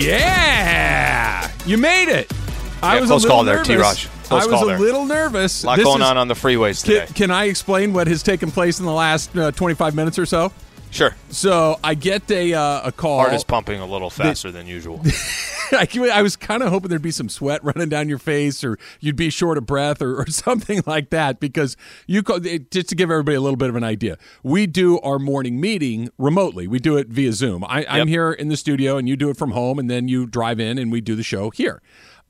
Yeah, you made it. I Yeah, was close a call there. T-Rush. Close I was call a there. little nervous. A lot This going is- on on the freeways Can, today. can I explain what has taken place in the last uh, 25 minutes or so? Sure. So I get a uh, a call. Heart is pumping a little faster than usual. I, I was kind of hoping there'd be some sweat running down your face, or you'd be short of breath, or, or something like that. Because you call, just to give everybody a little bit of an idea, we do our morning meeting remotely. We do it via Zoom. I, I'm Yep. here in the studio, and you do it from home, and then you drive in, and we do the show here.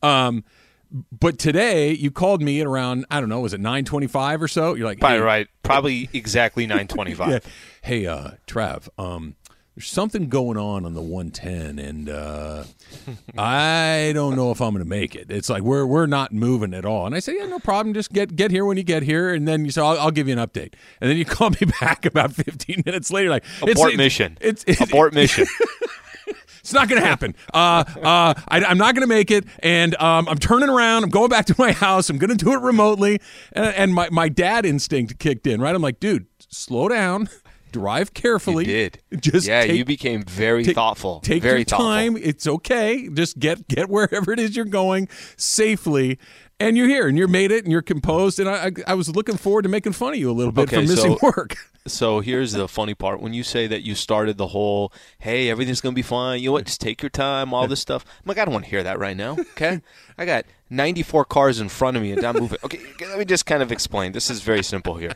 Um, but today you called me at around I don't know, was it 9:25 or so? You're like, Probably hey, right. Probably exactly 925. Hey, uh, Trav, um, there's something going on on the 110, and uh, I don't know if I'm going to make it. It's like we're we're not moving at all. And I say, yeah, no problem. Just get get here when you get here, and then you say, I'll, I'll give you an update. And then you call me back about 15 minutes later, like Abort it's, mission. It's, it's, Abort mission. it's not going to happen. Uh, uh, I, I'm not going to make it, and um, I'm turning around. I'm going back to my house. I'm going to do it remotely, and, and my my dad instinct kicked in. Right, I'm like, dude, slow down, drive carefully. You did. Just yeah, take, you became very take- thoughtful. Take very your thoughtful. time. It's okay. Just get get wherever it is you're going safely. And you're here, and you're made it, and you're composed. And I, I, I was looking forward to making fun of you a little bit Okay, for missing so- work. So here's the funny part. When you say that you started the whole, hey, everything's going to be fine, you know what, just take your time, all this stuff. I'm like, I don't want to hear that right now, okay? I got 94 cars in front of me and I'm moving. Okay, let me just kind of explain. This is very simple here.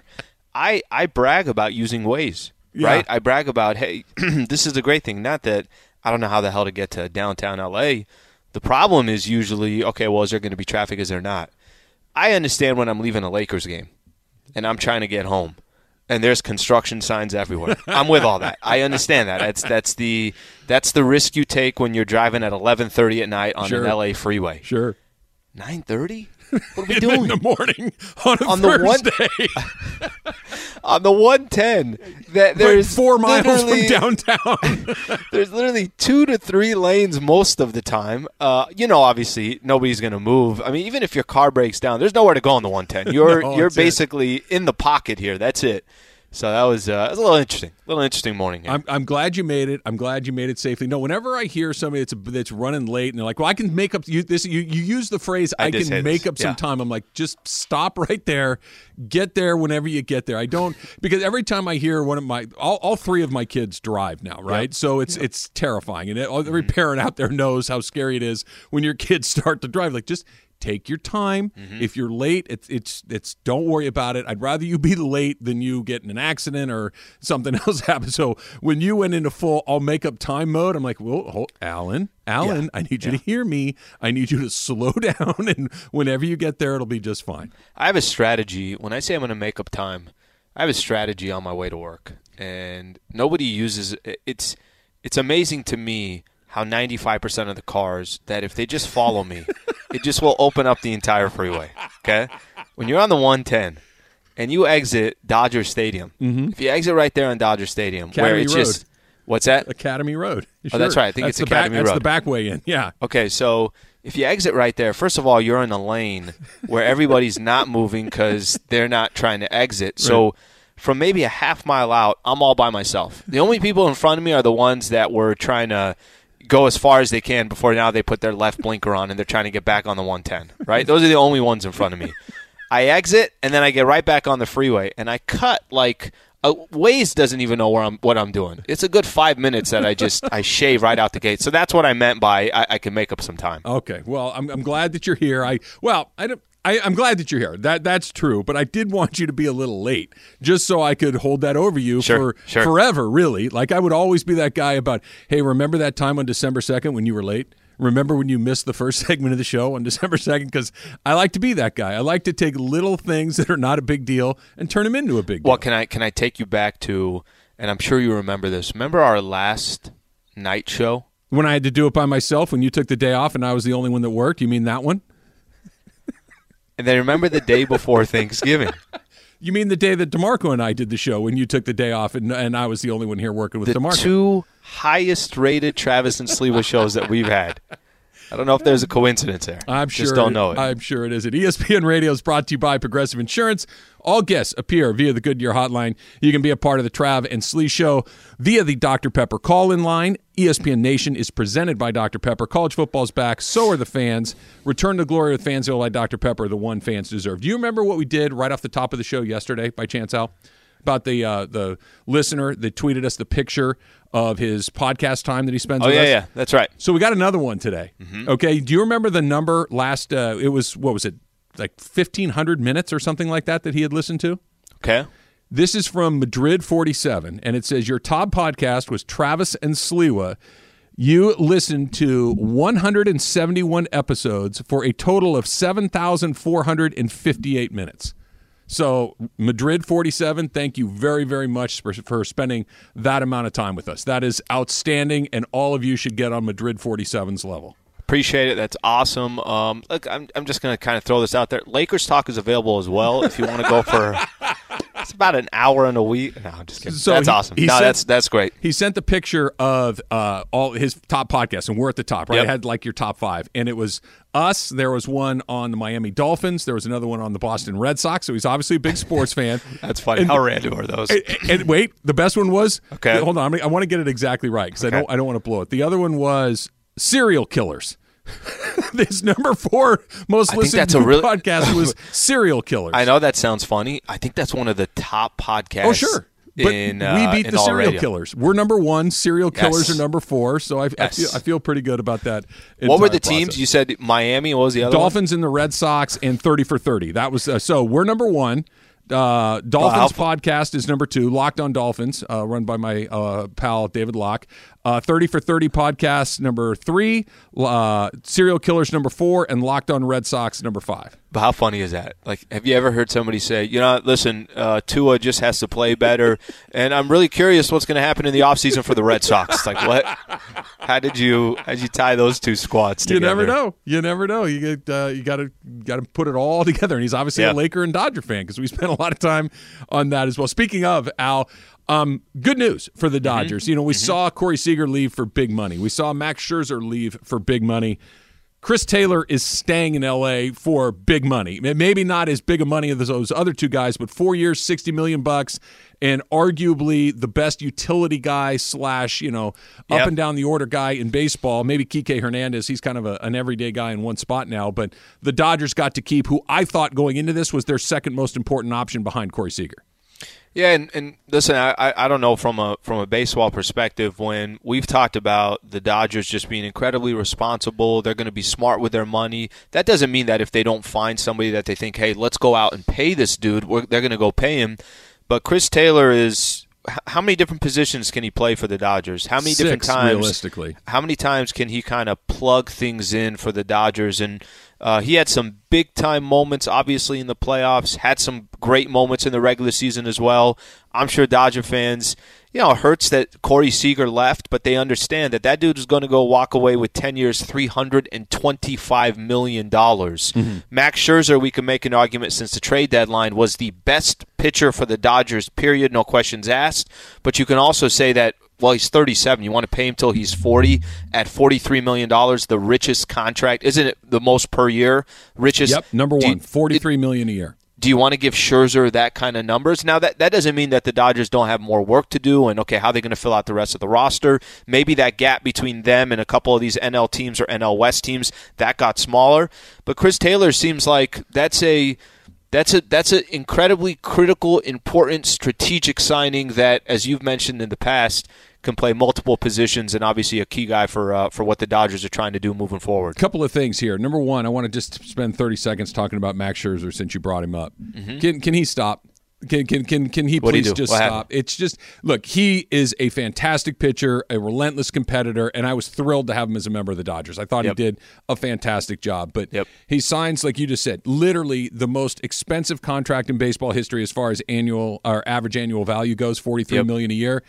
I, I brag about using Waze, Yeah. right? I brag about, hey, this is a great thing. Not that I don't know how the hell to get to downtown LA. The problem is usually, okay, well, is there going to be traffic? Is there not? I understand when I'm leaving a Lakers game and I'm trying to get home and there's construction signs everywhere. I'm with all that. I understand that. That's that's the that's the risk you take when you're driving at 11:30 at night on Sure. an LA freeway. Sure. 9:30? What are we doing in the morning on a On the one- Thursday, on the 110 that there's like four miles from downtown. There's literally two to three lanes most of the time. Uh, you know, obviously nobody's going to move. I mean, even if your car breaks down, there's nowhere to go on the 110. You're No, you're that's it. basically in the pocket here. That's it. So that was, uh, that was a little interesting. A little interesting morning. Here. I'm, I'm glad you made it. I'm glad you made it safely. No, whenever I hear somebody that's that's running late and they're like, "Well, I can make up you this," you, you use the phrase, I "I, can make this, up some yeah. time." I'm like, just stop right there, get there whenever you get there. I don't because every time I hear one of my all, all three of my kids drive now, right? So it's it's terrifying, and it, every Mm-hmm. parent out there knows how scary it is when your kids start to drive. Like, just take your time. Mm-hmm. If you're late, it's it's it's don't worry about it. I'd rather you be late than you get in an accident or something else happen. So when you went into full I'll make up time mode, I'm like, well, hold, Alan, Alan, I need you to hear me. I need you to slow down, and whenever you get there, it'll be just fine. I have a strategy. When I say I'm going to make up time, I have a strategy on my way to work, and nobody uses it. It's it's amazing to me how 95% of the cars that if they just follow me, it just will open up the entire freeway. Okay, when you're on the 110 and you exit Dodger Stadium, mm-hmm. if you exit right there on Dodger Stadium, where it's Road. just what's that? Academy Road. Oh, that's right. I think That's it's Academy back, That's Road. the back way in. Yeah. Okay, so if you exit right there, first of all, you're in a lane where everybody's not moving because they're not trying to exit. So from maybe a half mile out, I'm all by myself. The only people in front of me are the ones that were trying to go as far as they can before now they put their left blinker on and they're trying to get back on the 110. Right? Those are the only ones in front of me. I exit and then I get right back on the freeway and I cut like uh, Waze doesn't even know where I'm what I'm doing. It's a good five minutes that I just I shave right out the gate. So that's what I meant by I, I can make up some time. Okay. Well, I'm, I'm glad that you're here. I well, I don't. I, I'm glad that you're here. That that's true, but I did want you to be a little late, just so I could hold that over you Sure, for sure. forever. Really, like I would always be that guy about. Hey, remember that time on December second when you were late? Remember when you missed the first segment of the show on December second? Because I like to be that guy. I like to take little things that are not a big deal and turn them into a big deal. Well, can I can I take you back to and I'm sure you remember this. Remember our last night show? When I had to do it by myself, when you took the day off and I was the only one that worked, you mean that one? And then remember the day before Thanksgiving. You mean the day that DeMarco and I did the show when you took the day off and, and I was the only one here working with The DeMarco? two highest rated Travis and Sliwa shows that we've had. I don't know if there's a coincidence there. I'm sure. Just don't know it. I'm sure it is. It ESPN Radio is brought to you by Progressive Insurance. All guests appear via the Goodyear hotline. You can be a part of the Trav and Slee show via the Dr. Pepper call-in line. E ESPN Nation is presented by Dr. Pepper. College football's back. So are the fans. Return to glory with Fansville by Dr. Pepper, the one fans deserve. Do you remember what we did right off the top of the show yesterday, by chance, Al? About the uh, the listener that tweeted us the picture of his podcast time that he spends oh with yeah, us? yeah, that's right. So we got another one today. Okay, do you remember the number last? Uh, it was what was it like fifteen hundred minutes or something like that that he had listened to. Okay. This is from Madrid forty seven, and it says your top podcast was Travis and Sliwa. You listened to 171 episodes for a total of 7,458 minutes. So, Madrid 47, thank you very, very much for, for spending that amount of time with us. That is outstanding, and all of you should get on Madrid 47's level. Appreciate it. That's awesome. Um, look, I'm, I'm just going to kind of throw this out there. Lakers talk is available as well if you want to go for. It's about an hour in a week. No, I'm just kidding. So that's he- awesome. he no, said- that's that's great. He sent the picture of uh, all his top podcasts, and we're at the top, right? Yep. I had like your top five, and it was us. There was one on the Miami Dolphins. There was another one on the Boston Red Sox. So he's obviously a big sports fan. That's funny. And- How random are those? and, and wait, the best one was Okay. Hold on, I'm, I want to get it exactly right because I Okay. don't I don't want to blow it. The other one was serial killers. this number four most listened to really- podcast was serial killers. I know that sounds funny. I think that's one of the top podcasts. Oh sure. But in, we uh, beat in the serial radio. killers. We're number one. Serial killers Yes. are number four. So I, I, feel, I feel pretty good about that. What were the teams? You said Miami. What was the other Dolphins and the Red Sox and 30 for 30. That was uh, so we're number one. Uh, Dolphins Wow. podcast is number two. Locked on Dolphins, uh, run by my uh, pal David Locke. Uh, 30 for 30 podcast number three. Uh, Serial Killers number four, and Locked on Red Sox number five. But how funny is that? Like, have you ever heard somebody say, you know, listen, uh, Tua just has to play better, and I'm really curious what's going to happen in the offseason for the Red Sox. It's Like, what? How did you how did you tie those two squads You never know. You never know. You get uh, you got to got to put it all together. And he's obviously Yeah. a Laker and Dodger fan because we spent a lot of time on that as well. Speaking of Al, um, good news for Mm-hmm. the Dodgers. You know, we saw Corey Seager leave for big money. We saw Max Scherzer leave for big money. Chris Taylor is staying in LA for big money. Maybe not as big a money as those other two guys, but four years, sixty million bucks, and arguably the best utility guy slash you know up Yep. and down the order guy in baseball. Maybe Kike Hernandez, he's kind of a, an everyday guy in one spot now. But the Dodgers got to keep who I thought going into this was their second most important option behind Corey Seager. Yeah, and, and listen, I, I don't know from a from a baseball perspective when we've talked about the Dodgers just being incredibly responsible, they're going to be smart with their money. That doesn't mean that if they don't find somebody that they think, hey, let's go out and pay this dude, we're, they're going to go pay him. But Chris Taylor is how many different positions can he play for the Dodgers? How many different Six, times realistically. how many times can he kind of plug things in for the Dodgers? And uh, he had some big time moments, obviously, in the playoffs, had some great moments in the regular season as well. I'm sure Dodger fans, you know, it hurts that Corey Seager left, but they understand that that dude is going to go walk away with 10 years, $325 million. Max Scherzer, we can make an argument since the trade deadline, was the best pitcher for the Dodgers, period, no questions asked. But you can also say that well, he's 37. You want to pay him till he's 40 at 43 million dollars, the richest contract, isn't it? The most per year, richest. Yep, number Do you- one, forty-three million a year. do you want to give Scherzer that kind of numbers? Now that that doesn't mean that the Dodgers don't have more work to do and okay, how are they going to fill out the rest of the roster? Maybe that gap between them and a couple of these NL teams or NL West teams that got smaller. But Chris Taylor seems like that's a that's a that's an incredibly critical, important, strategic signing that, as you've mentioned in the past, can play multiple positions and obviously a key guy for uh, for what the Dodgers are trying to do moving forward. A couple of things here. Number one, I want to just spend 30 seconds talking about Max Scherzer since you brought him up. Mm-hmm. Can, can he stop? Can can can can he What'd please just What stop? happened? It's just look, he is a fantastic pitcher, a relentless competitor, and I was thrilled to have him as a member of the Dodgers. I thought Yep. he did a fantastic job. But Yep. he signs, like you just said, literally the most expensive contract in baseball history as far as annual or average annual value goes, forty three Yep. million a year.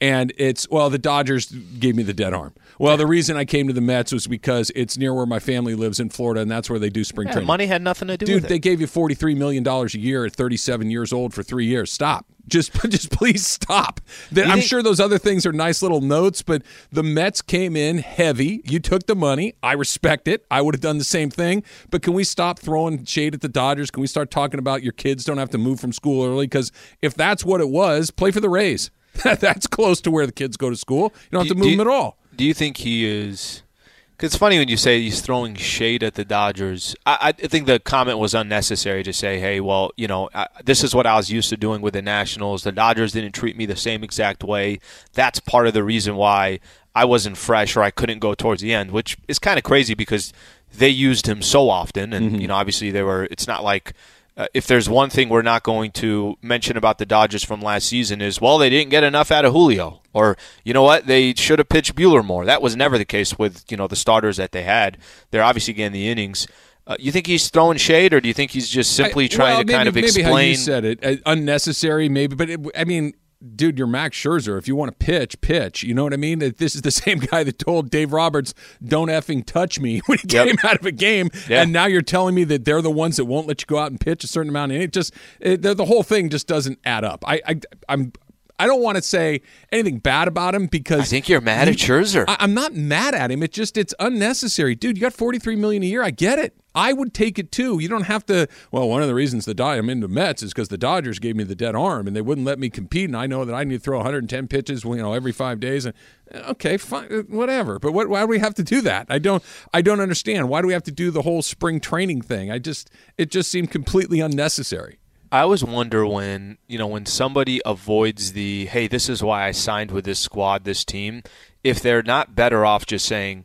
And it's well, the Dodgers gave me the dead arm. Well, the reason I came to the Mets was because it's near where my family lives in Florida, and that's where they do spring Yeah, training. money had nothing to do Dude, they gave you forty three million dollars a year at thirty seven years old for three years. Stop. Just, just please stop. That I'm sure those other things are nice little notes, but the Mets came in heavy. You took the money. I respect it. I would have done the same thing. But can we stop throwing shade at the Dodgers? Can we start talking about your kids don't have to move from school early? Because if that's what it was, play for the Rays. that's close to where the kids go to school. You don't have to move do them at all. Do you think he is? Because it's funny when you say he's throwing shade at the Dodgers. I, I think the comment was unnecessary to say, "Hey, well, you know, I, this is what I was used to doing with the Nationals. The Dodgers didn't treat me the same exact way. That's part of the reason why I wasn't fresh or I couldn't go towards the end." Which is kind of crazy because they used him so often, and mm-hmm. you know, obviously they were. It's not like uh, if there's one thing we're not going to mention about the Dodgers from last season is, well, they didn't get enough out of Julio, or you know what, they should have pitched Buehler more. That was never the case with you know the starters that they had. They're obviously getting the innings. Uh, you think he's throwing shade, or do you think he's just simply I- trying well, to kind maybe- of maybe explain? how you said it uh, unnecessary, maybe. But it, I mean, dude, you're Max Scherzer. If you want to pitch, pitch. You know what I mean? That This is the same guy that told Dave Roberts, "Don't effing touch me" when he Yep. came out of a game, Yeah. and now you're telling me that they're the ones that won't let you go out and pitch a certain amount. And it just it, the, the whole thing just doesn't add up. I, I I'm. I don't want to say anything bad about him because I think you're mad at Scherzer. I, I'm not mad at him. It's just it's unnecessary, dude. You got 43 million a year. I get it. I would take it too. You don't have to. Well, one of the reasons the Die I'm into Mets is because the Dodgers gave me the dead arm and they wouldn't let me compete, and I know that I need to throw 110 pitches, you know, every five days. And okay, fine, uh, whatever. But what, why do we have to do that? I don't. I don't understand. Why do we have to do the whole spring training thing? I just. It just seemed completely unnecessary. I always wonder when you know when somebody avoids the hey, this is why I signed with this squad, this team. If they're not better off just saying,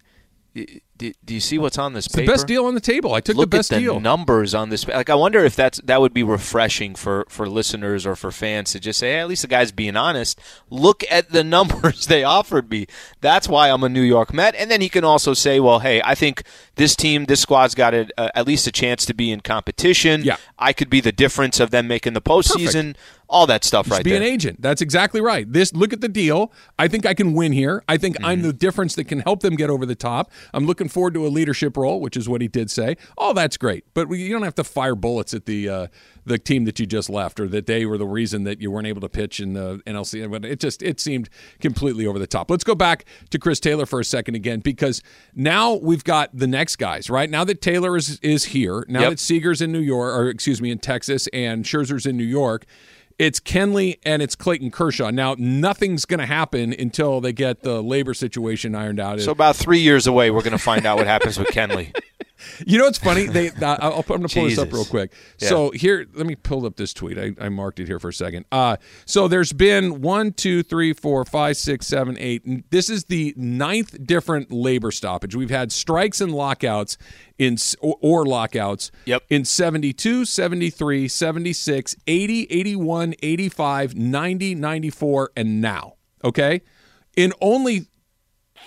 "D- d- "Do you see what's on this It's the best deal on the table. I took Look the best at the deal. numbers on this. Like, I wonder if that's that would be refreshing for for listeners or for fans to just say, hey, at least the guy's being honest. Look at the numbers they offered me. That's why I'm a New York Met. And then he can also say, well, hey, I think this team, this squad's got a, uh, at least a chance to be in competition. Yeah. I could be the difference of them making the postseason. All that stuff Just right be there. an agent. That's exactly right. This look at the deal. I think I can win here. I think Mm-hmm. I'm the difference that can help them get over the top. I'm looking forward to a leadership role, which is what he did say. Oh, that's great. But we- you don't have to fire bullets at the uh, the team that you just left, or that they were the reason that you weren't able to pitch in the NLC. But It just it seemed completely over the top. Let's go back to Chris Taylor for a second again, because now we've got the next guys. Right now that Taylor is is here. Now Yep. that Seager's in New York, or excuse me, in Texas, and Scherzer's in New York. It's Kenley and it's Clayton Kershaw. Now, nothing's going to happen until they get the labor situation ironed out. So about three years away, we're going to find out what happens with Kenley. you know what's funny? They, uh, I'll, I'm going to pull this up real quick. Yeah. So here, let me pull up this tweet. I, I marked it here for a second. Uh, so there's been one, two, three, four, five, six, seven, eight. and This is the ninth different labor stoppage. We've had strikes and lockouts in or, or lockouts Yep. in 72, 73, 76, 80, 81, 85, 90, 94, and now. Okay? In only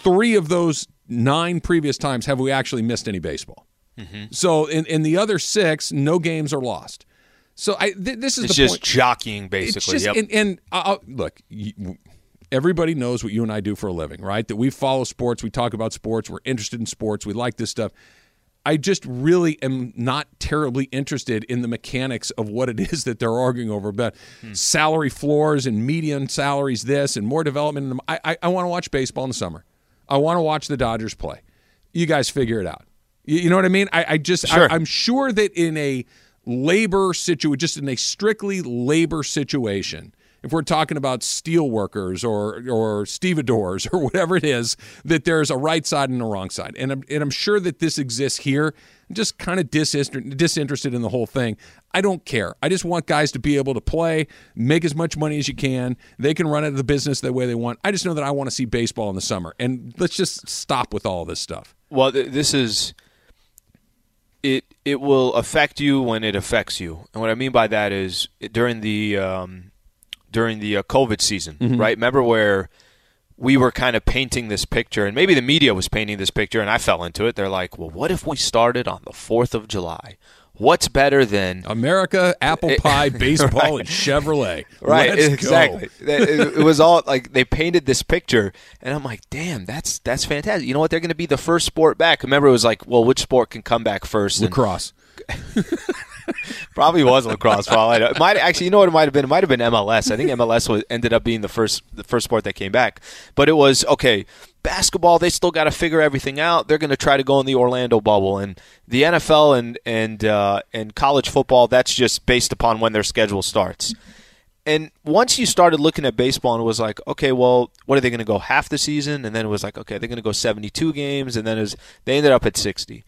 three of those nine previous times have we actually missed any baseball. Mm-hmm. So in, in the other six, no games are lost. So I th- this is It's the just point. jockeying, basically. just yep. and, and I'll, look, you, everybody knows what you and I do for a living, right? That we follow sports, we talk about sports, we're interested in sports, we like this stuff. I just really am not terribly interested in the mechanics of what it is that they're arguing over about hmm. salary floors and median salaries, this and more development. In the, I, I, I want to watch baseball in the summer. I want to watch the Dodgers play. You guys figure it out. You, you know what I mean? I, I just, Sure. I, I'm sure that in a labor situation, just in a strictly labor situation, if we're talking about steel workers or or stevedores or whatever it is, that there's a right side and a wrong side, and I'm and I'm sure that this exists here. Just kind of disinterested, disinterested in the whole thing. I don't care. I just want guys to be able to play, make as much money as you can. They can run out of the business the way they want. I just know that I want to see baseball in the summer, and let's just stop with all this stuff. Well, th- this is it. it will affect you when it affects you. And what I mean by that is during the um, during the uh, COVID season, mm-hmm. right? Remember where we were kind of painting this picture, and maybe the media was painting this picture, and I fell into it. They're like, "Well, what if we started on the Fourth of July? What's better than America, apple pie, baseball, right. and Chevrolet? Right, Let's exactly. it, it was all like they painted this picture, and I'm like, "Damn, that's that's fantastic." You know what? They're going to be the first sport back. Remember, it was like, "Well, which sport can come back first? Lacrosse. Probably was lacrosse. Probably it might actually. You know what it might have been? It might have been MLS. I think MLS was ended up being the first the first sport that came back. But it was okay. Basketball, they still got to figure everything out. They're going to try to go in the Orlando bubble, and the NFL and and uh, and college football. That's just based upon when their schedule starts. And once you started looking at baseball, and it was like, okay, well, what are they going to go half the season? And then it was like, okay, they're going to go 72 games, and then it was, they ended up at 60.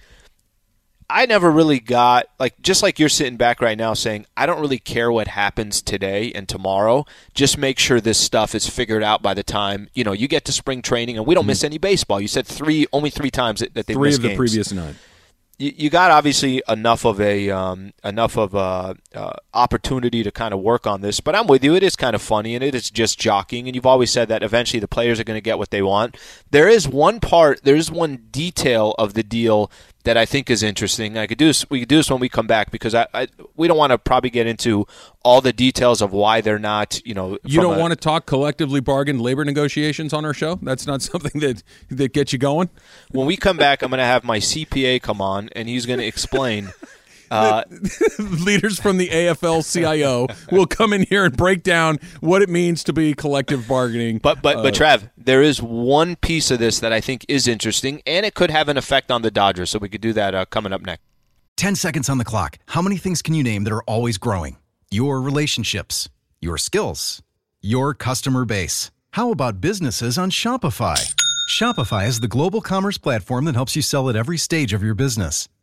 I never really got like just like you're sitting back right now saying I don't really care what happens today and tomorrow. Just make sure this stuff is figured out by the time you know you get to spring training and we don't mm-hmm. miss any baseball. You said three only three times that, that they three of the previous nine. You, you, got obviously enough of a um, enough of a uh, opportunity to kind of work on this, but I'm with you. It is kind of funny and it is just jockeying. And you've always said that eventually the players are going to get what they want. There is one part, there is one detail of the deal that I think is interesting. I could do this. We could do this when we come back because I, I we don't want to probably get into all the details of why they're not. You know, you don't a, want to talk collectively bargained labor negotiations on our show. That's not something that that gets you going. When we come back, I'm going to have my CPA come on, and he's going to explain uh, leaders from the AFL-CIO will come in here and break down what it means to be collective bargaining. But but uh, but Trav, there is one piece of this that I think is interesting, and it could have an effect on the Dodgers. So we could do that uh, coming up next. Ten seconds on the clock. How many things can you name that are always growing? Your relationships, your skills, your customer base. How about businesses on Shopify? Shopify is the global commerce platform that helps you sell at every stage of your business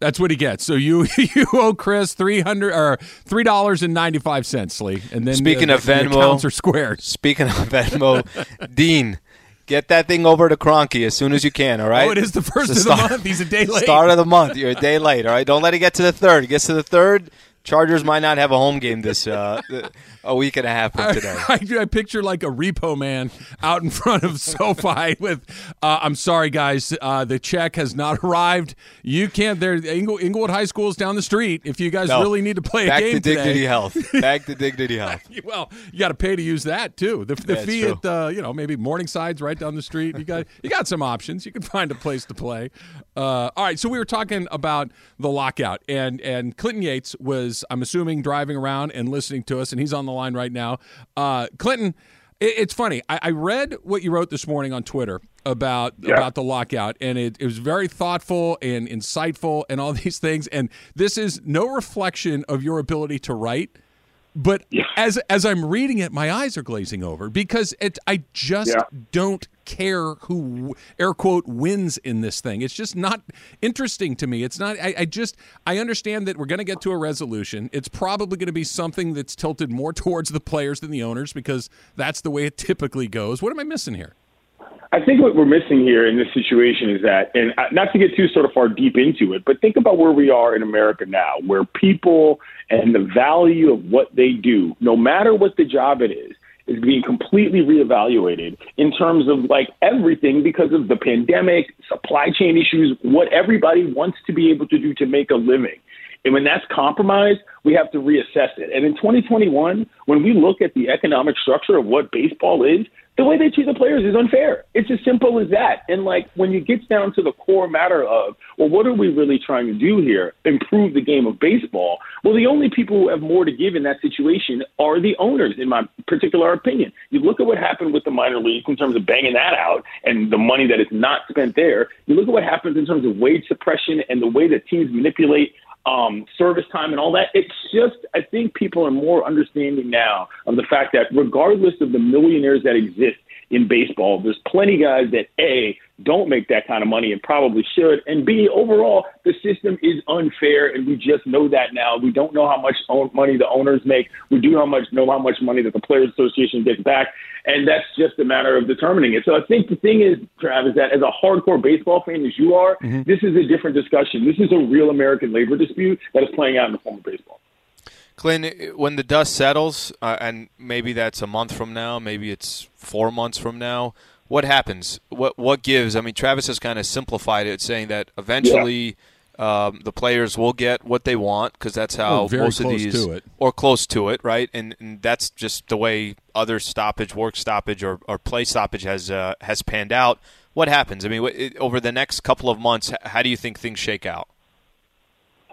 That's what he gets. So you you owe Chris three hundred or three dollars and ninety five cents, Lee. And then speaking uh, of Venmo, accounts are squared. Speaking of Venmo, Dean, get that thing over to Kroenke as soon as you can. All right. Oh, it is the first of start, the month. He's a day late. Start of the month. You're a day late. All right. Don't let it get to the third. It gets to the third. Chargers might not have a home game this uh, a week and a half from today. I, I, I, picture like a repo man out in front of SoFi with, uh, "I'm sorry, guys, uh, the check has not arrived. You can't. There, Ingle, Inglewood High School is down the street. If you guys no. really need to play Back a game back to Dignity today, Health. Back to Dignity Health. well, you got to pay to use that too. The, the yeah, fee at uh, you know maybe Morningside's right down the street. You got you got some options. You can find a place to play. Uh, all right, so we were talking about the lockout, and and Clinton Yates was, I'm assuming, driving around and listening to us, and he's on the line right now. Uh, Clinton, it, it's funny. I, I, read what you wrote this morning on Twitter about yeah. about the lockout, and it, it was very thoughtful and insightful, and all these things. And this is no reflection of your ability to write but yeah. as as I'm reading it, my eyes are glazing over because it. I just yeah. don't care who air quote wins in this thing. It's just not interesting to me. It's not. I, I just I understand that we're going to get to a resolution. It's probably going to be something that's tilted more towards the players than the owners because that's the way it typically goes. What am I missing here? I think what we're missing here in this situation is that, and not to get too sort of far deep into it, but think about where we are in America now, where people and the value of what they do, no matter what the job it is, is being completely reevaluated in terms of like everything because of the pandemic, supply chain issues, what everybody wants to be able to do to make a living. And when that's compromised, we have to reassess it. And in 2021, when we look at the economic structure of what baseball is, the way they treat the players is unfair. It's as simple as that. And like when you get down to the core matter of, well, what are we really trying to do here? Improve the game of baseball. Well, the only people who have more to give in that situation are the owners, in my particular opinion. You look at what happened with the minor leagues in terms of banging that out and the money that is not spent there. You look at what happens in terms of wage suppression and the way that teams manipulate um, service time and all that. It's just, I think people are more understanding now of the fact that regardless of the millionaires that exist in baseball, there's plenty of guys that A, don't make that kind of money and probably should, and B, overall, the system is unfair, and we just know that now. We don't know how much money the owners make. We do how much know how much money that the Players Association gets back, and that's just a matter of determining it. So I think the thing is, Travis, that as a hardcore baseball fan as you are, mm-hmm. this is a different discussion. This is a real American labor dispute that is playing out in the form of baseball. Clint, when the dust settles, uh, and maybe that's a month from now, maybe it's four months from now, what happens? What what gives? I mean, Travis has kind of simplified it, saying that eventually yeah. um, the players will get what they want because that's how oh, most of these, or close to it, right? And, and, that's just the way other stoppage, work stoppage, or, or play stoppage has uh, has panned out. What happens? I mean, it, over the next couple of months, how do you think things shake out?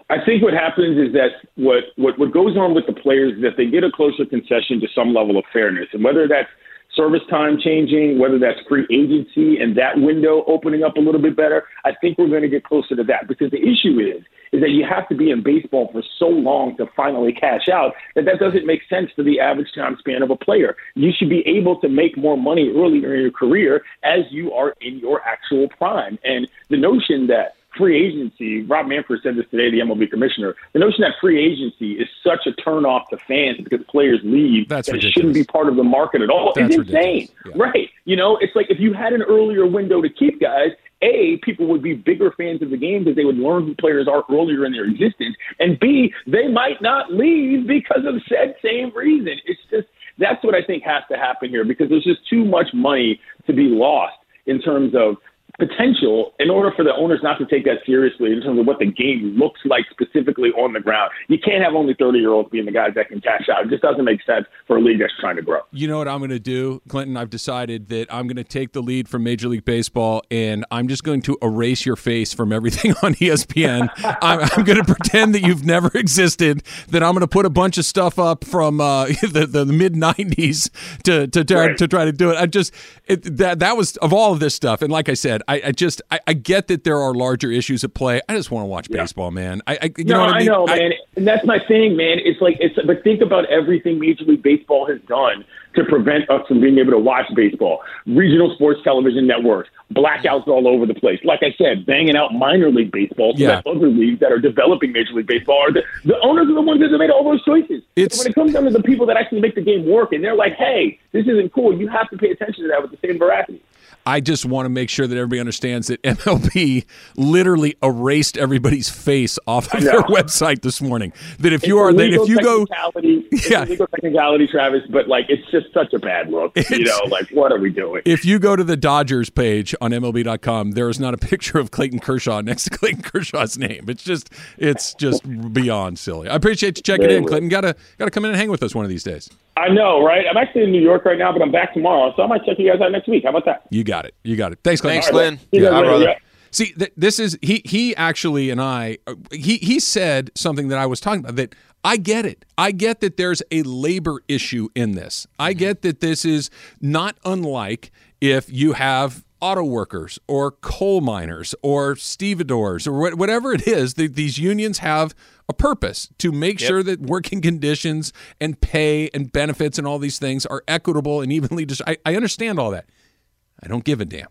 I think what happens is that what, what, what goes on with the players is that they get a closer concession to some level of fairness. And whether that's service time changing, whether that's free agency and that window opening up a little bit better, I think we're going to get closer to that. Because the issue is, is that you have to be in baseball for so long to finally cash out that that doesn't make sense for the average time span of a player. You should be able to make more money earlier in your career as you are in your actual prime. And the notion that free agency, Rob Manfred said this today, the MLB commissioner, the notion that free agency is such a turnoff to fans because players leave That's that it shouldn't be part of the market at all That's is insane. Yeah. Right. You know, it's like if you had an earlier window to keep guys, a, people would be bigger fans of the game because they would learn who players are earlier in their existence. And B, they might not leave because of said same reason. It's just that's what I think has to happen here because there's just too much money to be lost in terms of potential in order for the owners not to take that seriously in terms of what the game looks like specifically on the ground. You can't have only 30 year olds being the guys that can cash out. It just doesn't make sense for a league that's trying to grow. You know what I'm going to do, Clinton? I've decided that I'm going to take the lead from Major League Baseball and I'm just going to erase your face from everything on ESPN. I'm, I'm, going to pretend that you've never existed, that I'm going to put a bunch of stuff up from uh, the, the, mid 90s to, to, to, right. to, try to do it. I just, it, that, that was of all of this stuff. And like I said, I, I just I, I, get that there are larger issues at play. I just want to watch yeah. baseball, man. I, I you no, know what I, mean? Know, man, and that's my thing, man. It's like it's but think about everything Major League Baseball has done to prevent us from being able to watch baseball. Regional sports television networks, blackouts all over the place. Like I said, banging out minor league baseball so yeah. that other leagues that are developing Major League Baseball are the, the owners are the ones that have made all those choices. It's, so when it comes down to the people that actually make the game work, and they're like, "Hey, this isn't cool," you have to pay attention to that with the same veracity. I just want to make sure that everybody understands that MLB literally erased everybody's face off of their website this morning. That if it's you are, that if you go, yeah, legal technicality, Travis, but like it's just such a bad look. It's, you know, like what are we doing? If you go to the Dodgers page on MLB.com, there is not a picture of Clayton Kershaw next to Clayton Kershaw's name. It's just, it's just beyond silly. I appreciate you checking in, Clayton. Got to, got to come in and hang with us one of these days. I know, right? I'm actually in New York right now, but I'm back tomorrow, so I might check you guys out next week. How about that? You got it. You got it. Thanks, Glenn. Thanks, Glenn. Yeah, brother. Yeah. See, th- this is he. He actually and I. Uh, he he said something that I was talking about. That I get it. I get that there's a labor issue in this. I mm-hmm. get that this is not unlike if you have auto workers or coal miners or stevedores or whatever it is. These unions have a purpose to make yep. sure that working conditions and pay and benefits and all these things are equitable and evenly just I, I understand all that. I don't give a damn.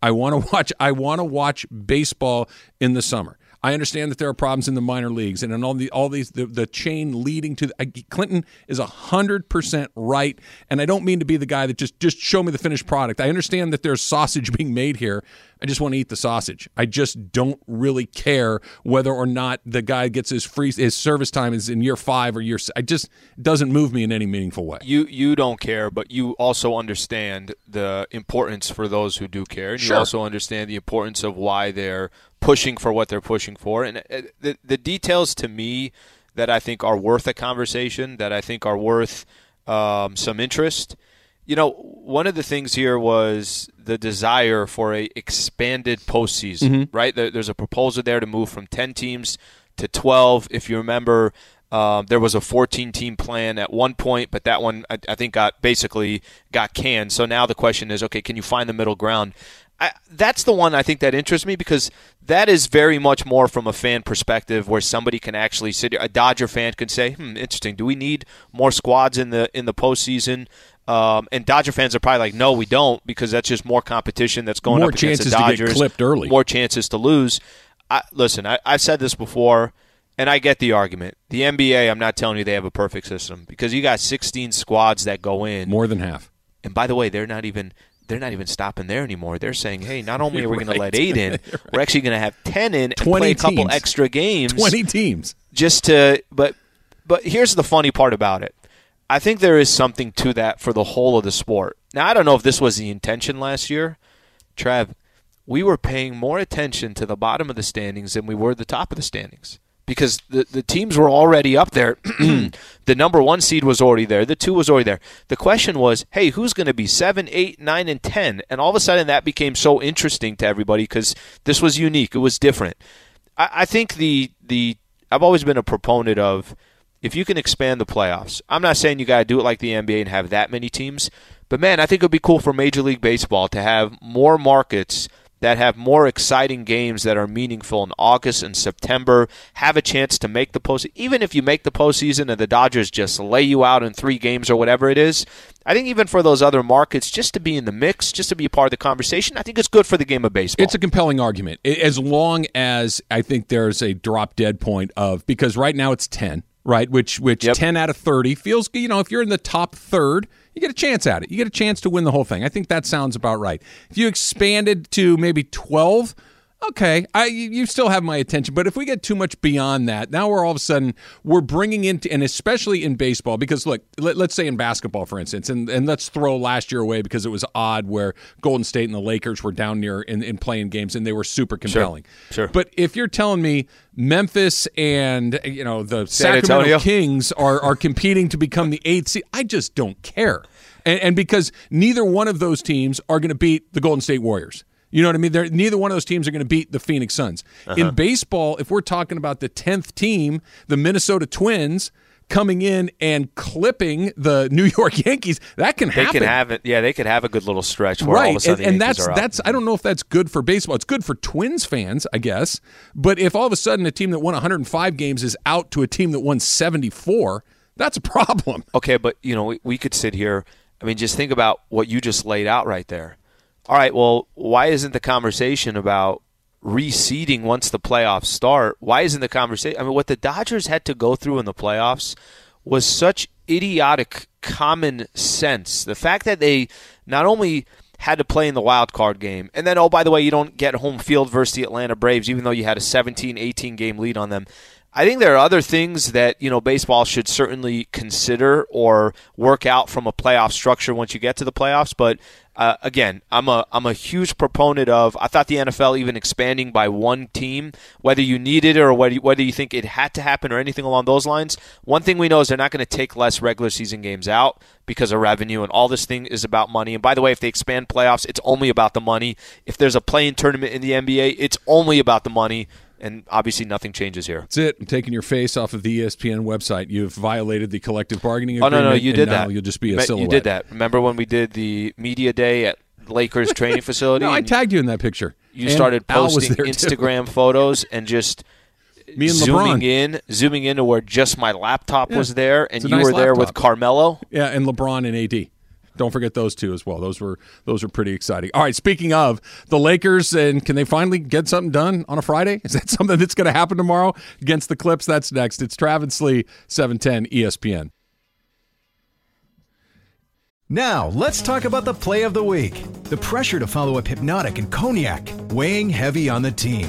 I want to watch I want to watch baseball in the summer. I understand that there are problems in the minor leagues and in all the all these the, the chain leading to the, Clinton is hundred percent right, and I don't mean to be the guy that just just show me the finished product. I understand that there's sausage being made here. I just want to eat the sausage. I just don't really care whether or not the guy gets his free his service time is in year five or year. I just doesn't move me in any meaningful way. You you don't care, but you also understand the importance for those who do care. And sure. You also understand the importance of why they're pushing for what they're pushing for. And uh, the, the details to me that I think are worth a conversation, that I think are worth um, some interest. You know, one of the things here was the desire for a expanded postseason, mm-hmm. right? There's a proposal there to move from 10 teams to 12. If you remember, um, there was a 14 team plan at one point, but that one I, I, think got basically got canned. So now the question is, okay, can you find the middle ground? I, that's the one I think that interests me because that is very much more from a fan perspective, where somebody can actually sit. A Dodger fan can say, "Hmm, interesting. Do we need more squads in the in the postseason?" Um, and Dodger fans are probably like, "No, we don't," because that's just more competition that's going More up against chances the to get clipped early. More chances to lose. I, listen, I, I've said this before, and I get the argument. The NBA, I'm not telling you they have a perfect system because you got 16 squads that go in. More than half. And by the way, they're not even they're not even stopping there anymore. They're saying, hey, not only are we going to let eight in, we're actually going to have ten in and 20 play a couple teams. extra games, 20 teams. just to. But but here's the funny part about it. I think there is something to that for the whole of the sport. Now I don't know if this was the intention last year, Trav. We were paying more attention to the bottom of the standings than we were the top of the standings because the the teams were already up there. the number one seed was already there. The two was already there. The question was, hey, who's going to be seven, eight, nine, and ten? And all of a sudden, that became so interesting to everybody because this was unique. It was different. I, I think the the I've always been a proponent of if you can expand the playoffs. I'm not saying you got to do it like the NBA and have that many teams, but man, I think it would be cool for Major League Baseball to have more markets that have more exciting games that are meaningful in August and September, have a chance to make the postseason. Even if you make the postseason and the Dodgers just lay you out in three games or whatever it is, I think even for those other markets, just to be in the mix, just to be a part of the conversation, I think it's good for the game of baseball. It's a compelling argument as long as I think there's a drop dead point of because right now it's 10, right? Which which Yep. 10 out of 30 feels you know if you're in the top third, you get a chance at it. You get a chance to win the whole thing. I think that sounds about right. If you expanded to maybe 12, okay, I you still have my attention, but if we get too much beyond that, now we're all of a sudden we're bringing into and especially in baseball because look, let, let's say in basketball for instance, and and let's throw last year away because it was odd where Golden State and the Lakers were down near in, in playing games and they were super compelling. Sure. But if you're telling me Memphis and you know the San Sacramento Antonio? Kings are are competing to become the eighth seed, I just don't care. And, and because neither one of those teams are going to beat the Golden State Warriors. You know what I mean? They're, neither one of those teams are going to beat the Phoenix Suns. Uh-huh. In baseball, if we're talking about the 10th team, the Minnesota Twins coming in and clipping the New York Yankees, that can they happen. They can have it. Yeah, they could have a good little stretch where all of a Right, sudden and, and that's that's I don't know if that's good for baseball. It's good for Twins fans, I guess. But if all of a sudden a team that won 105 games is out to a team that won 74, that's a problem. Okay, but you know, we, we could sit here. I mean, just think about what you just laid out right there. All right, well, why isn't the conversation about reseeding once the playoffs start? Why isn't the conversation? I mean, what the Dodgers had to go through in the playoffs was such idiotic common sense. The fact that they not only had to play in the wild card game, and then, oh, by the way, you don't get home field versus the Atlanta Braves, even though you had a 17 18 game lead on them. I think there are other things that you know baseball should certainly consider or work out from a playoff structure once you get to the playoffs. But uh, again, I'm a I'm a huge proponent of. I thought the NFL even expanding by one team, whether you needed it or whether you, whether you think it had to happen or anything along those lines. One thing we know is they're not going to take less regular season games out because of revenue, and all this thing is about money. And by the way, if they expand playoffs, it's only about the money. If there's a play-in tournament in the NBA, it's only about the money. And obviously, nothing changes here. That's it. I'm taking your face off of the ESPN website. You've violated the collective bargaining agreement. Oh no, no, you and did now that. You'll just be a silhouette. You did that. Remember when we did the media day at Lakers training facility? No, I tagged you in that picture. you And started posting too. Instagram photos and just Me and zooming LeBron. in, zooming into where just my laptop Yeah. was there, and you nice were there with. Carmelo. Yeah, and LeBron and AD. Don't forget those two as well. Those were those were pretty exciting. All right, speaking of the Lakers, and can they finally get something done on a Friday? Is that something that's going to happen tomorrow against the Clips? That's next. It's Travis Lee, seven ten ESPN. Now, let's talk about the play of the week. The pressure to follow up Hypnotic and Cognac, weighing heavy on the team.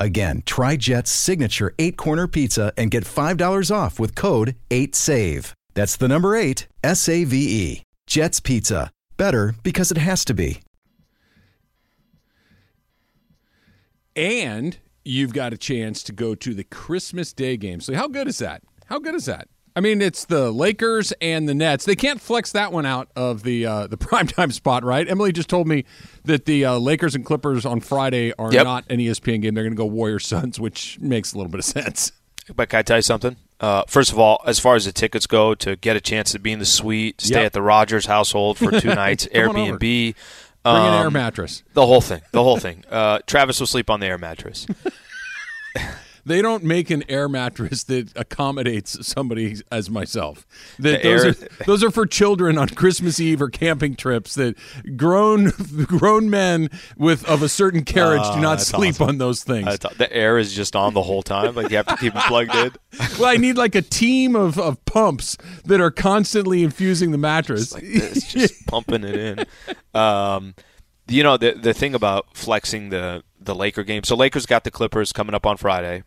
Again, try Jet's signature eight corner pizza and get $5 off with code 8SAVE. That's the number eight, S A V E. Jet's Pizza. Better because it has to be. and you've got a chance to go to the Christmas Day game. So how good is that? How good is that? I mean, it's the Lakers and the Nets. They can't flex that one out of the uh, the primetime spot, right? Emily just told me that the uh, Lakers and Clippers on Friday are Yep. not an ESPN game. They're going to go Warriors Suns, which makes a little bit of sense. But can I tell you something? Uh, first of all, as far as the tickets go, to get a chance to be in the suite, stay Yep. at the Rogers household for two nights. Airbnb, Bring an um, air mattress. the whole thing, the whole thing. Uh, Travis will sleep on the air mattress. They don't make an air mattress that accommodates somebody as myself. That those, air- are, those are for children on Christmas Eve or camping trips. That grown grown men with of a certain carriage do not sleep awesome. on those things. The air is just on the whole time. Like you have to keep it plugged in. well, I need like a team of, of pumps that are constantly infusing the mattress. like this, just pumping it in. Um, you know the the thing about flexing the the Laker game. So Lakers got the Clippers coming up on Friday,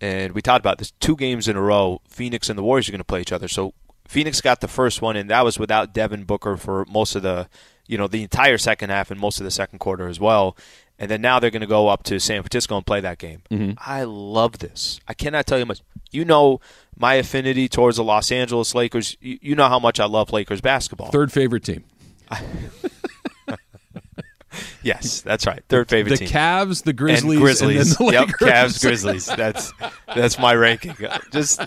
and we talked about this two games in a row. Phoenix and the Warriors are going to play each other. So Phoenix got the first one, and that was without Devin Booker for most of the you know the entire second half and most of the second quarter as well. And then now they're going to go up to San Francisco and play that game. Mm-hmm. I love this. I cannot tell you much. You know my affinity towards the Los Angeles Lakers. You, you know how much I love Lakers basketball. Third favorite team. Yes, that's right. Third favorite The team. Cavs, the Grizzlies, and Grizzlies. and the yep. Cavs, Grizzlies. That's that's my ranking. Just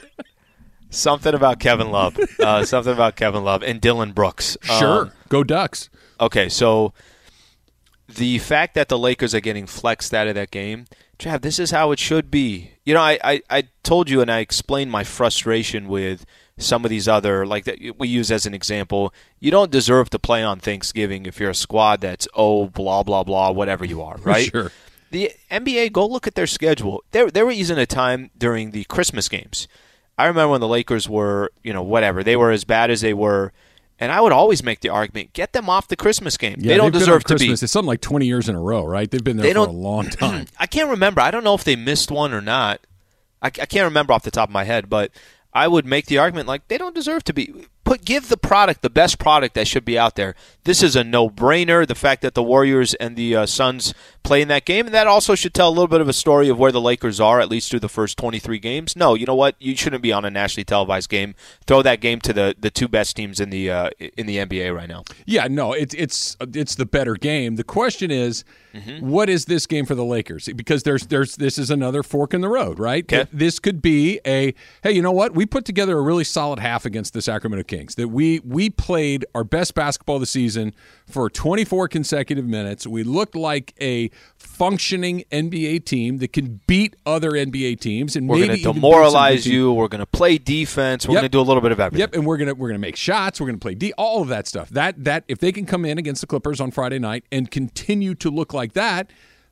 something about Kevin Love. Uh, something about Kevin Love and Dillon Brooks. Sure. Um, Go Ducks. okay, so the fact that the Lakers are getting flexed out of that game, Trav, this is how it should be. You know, I, I, I told you and I explained my frustration with some of these other like that we use as an example. You don't deserve to play on Thanksgiving if you're a squad that's oh blah blah blah whatever you are, right? Sure. The NBA, go look at their schedule. There, there was a time during the Christmas games. I remember when the Lakers were, you know, whatever they were as bad as they were, and I would always make the argument: get them off the Christmas game. Yeah, they don't deserve to be. Christmas. It's something like 20 years in a row, right? They've been there They for a long time. I can't remember. I don't know if they missed one or not. I, I can't remember off the top of my head, but I would make the argument like they don't deserve to be put. Give the product the best product that should be out there. This is a no-brainer. The fact that the Warriors and the uh, Suns play in that game, and that also should tell a little bit of a story of where the Lakers are at least through the first 23 games. No, you know what? You shouldn't be on a nationally televised game. Throw that game to the, the two best teams in the uh, in the NBA right now. Yeah, no, it's it's it's the better game. The question is, Mm-hmm. what is this game for the Lakers? Because there's there's this is another fork in the road, right? Okay. This could be a hey, you know what? We put together a really solid half against the Sacramento Kings. That we we played our best basketball of the season for 24 consecutive minutes. We looked like a functioning NBA team that can beat other NBA teams and We're going to even beat some demoralize you. We're going to play defense. We're Yep. going to do a little bit of everything. Yep, and we're gonna we're gonna make shots. We're gonna play D, all of that stuff. That that if they can come in against the Clippers on Friday night and continue to look like that,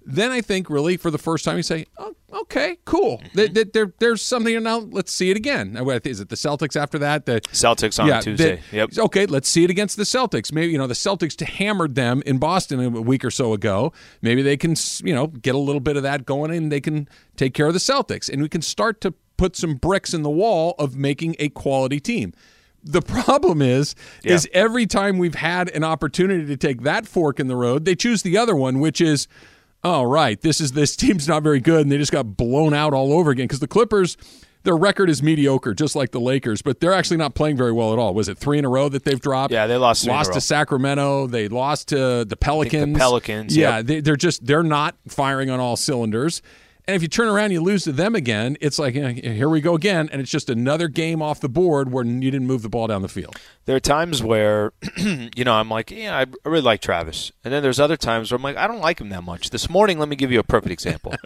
then I think really for the first time you say, oh, okay, cool. Mm-hmm. Th- th- there, there's something now. Let's see it again. Is it the Celtics after that? The Celtics on yeah, Tuesday. the- yep. Okay, let's see it against the Celtics. Maybe you know the Celtics hammered them in Boston a week or so ago. Maybe they can you know get a little bit of that going, and they can take care of the Celtics, and we can start to put some bricks in the wall of making a quality team. The problem is, Yeah. is every time we've had an opportunity to take that fork in the road, they choose the other one, which is, oh right, this is this team's not very good, and they just got blown out all over again because the Clippers. Their record is mediocre, just like the Lakers, but they're actually not playing very well at all. Was it three in a row that they've dropped? Yeah, they lost three in a lost to Sacramento. They lost to the Pelicans. Pelicans, Yeah, yep. they, they're just they're not firing on all cylinders. And if you turn around and you lose to them again, it's like eh, here we go again, and it's just another game off the board where you didn't move the ball down the field. There are times where, you know, I'm like, yeah, I I really like Travis. And then there's other times where I'm like, I don't like him that much. This morning, let me give you a perfect example.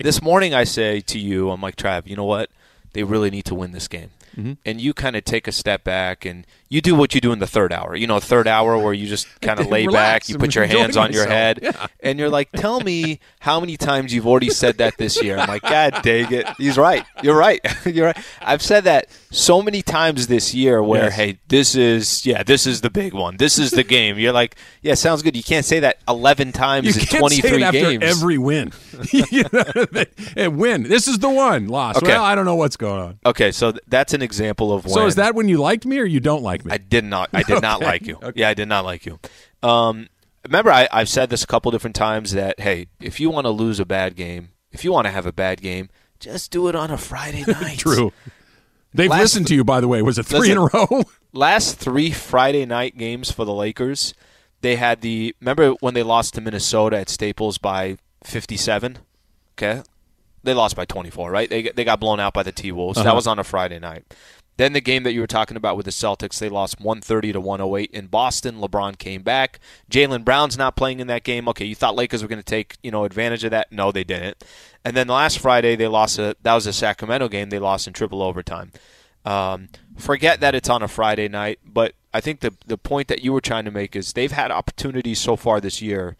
This morning, I say to you, I'm like, Trav, you know what? They really need to win this game. Mm-hmm. and you kind of take a step back and you do what you do in the third hour. You know, third hour where you just kind of lay back, you put your hands on your myself. head, Yeah. and you're like, "Tell me how many times you've already said that this year." I'm like, "God dang it, he's right. You're right. You're right." I've said that so many times this year. Where Yes. hey, this is yeah, this is the big one. This is the game. You're like, "Yeah, sounds good." You can't say that 11 times You in 23 say it after games. every win. you know, and win. This is the one. Lost. Okay. Well, I don't know what's going on. okay, so that's an example of when. So is that when you liked me or you don't like me? I did not. I did not like you. okay. Yeah, I did not like you. Um, remember, I, I've said this a couple different times that hey, if you want to lose a bad game, if you want to have a bad game, just do it on a Friday night. True. They've Last- listened to you, by the way. Was it three in a row? Last three Friday night games for the Lakers, they had the. Remember when they lost to Minnesota at Staples by fifty-seven? Okay, they lost by twenty-four. Right? They they got blown out by the T Wolves. That was on a Friday night. Then the game that you were talking about with the Celtics, they lost 130 to 108 in Boston. LeBron came back. Jaylen Brown's not playing in that game. Okay, you thought Lakers were going to take you know advantage of that? No, they didn't. And then last Friday they lost a that was a Sacramento game. They lost in triple overtime. Um, forget that it's on a Friday night, but I think the the point that you were trying to make is they've had opportunities so far this year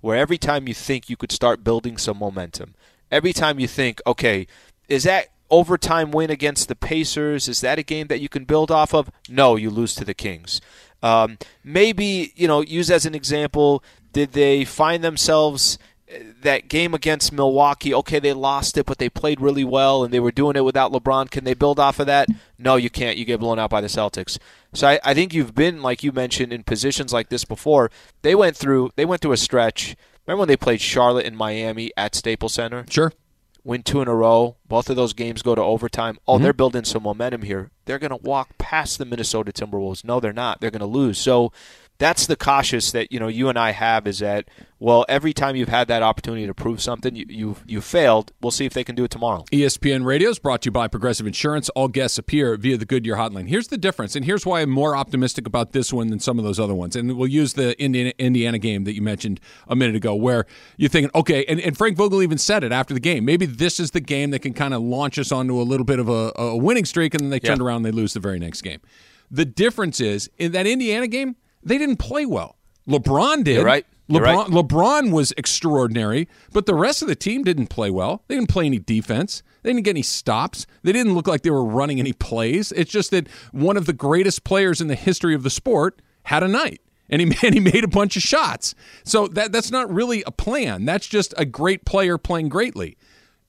where every time you think you could start building some momentum, every time you think, okay, is that overtime win against the Pacers? Is that a game that you can build off of? No, you lose to the Kings. Um, maybe you know, use as an example, did they find themselves uh, that game against Milwaukee? Okay, they lost it, but they played really well, and they were doing it without LeBron. Can they build off of that? No, you can't. You get blown out by the Celtics. So I, I think you've been, like you mentioned, in positions like this before. They went through. They went through a stretch. Remember when they played Charlotte and Miami at Staples Center? Sure. win two in a row. Both of those games go to overtime. Oh, Mm-hmm. they're building some momentum here. They're going to walk past the Minnesota Timberwolves. No, they're not. They're going to lose. So that's the cautious that you know you and I have is that well, every time you've had that opportunity to prove something, you you you failed. We'll see if they can do it tomorrow. ESPN Radio is brought to you by Progressive Insurance. All guests appear via the Goodyear hotline. Here's the difference, and here's why I'm more optimistic about this one than some of those other ones. And we'll use the Indiana, Indiana game that you mentioned a minute ago, where you're thinking, okay, and, and Frank Vogel even said it after the game. Maybe this is the game that can kind of launch us onto a little bit of a, a winning streak, and then they Yeah. around and they lose the very next game. The difference is in that Indiana game, they didn't play well. LeBron did. You're right. You're LeBron, right. LeBron was extraordinary, but the rest of the team didn't play well. They didn't play any defense. They didn't get any stops. They didn't look like they were running any plays. It's just that one of the greatest players in the history of the sport had a night. And he, and he made a bunch of shots. So that that's not really a plan. That's just a great player playing greatly.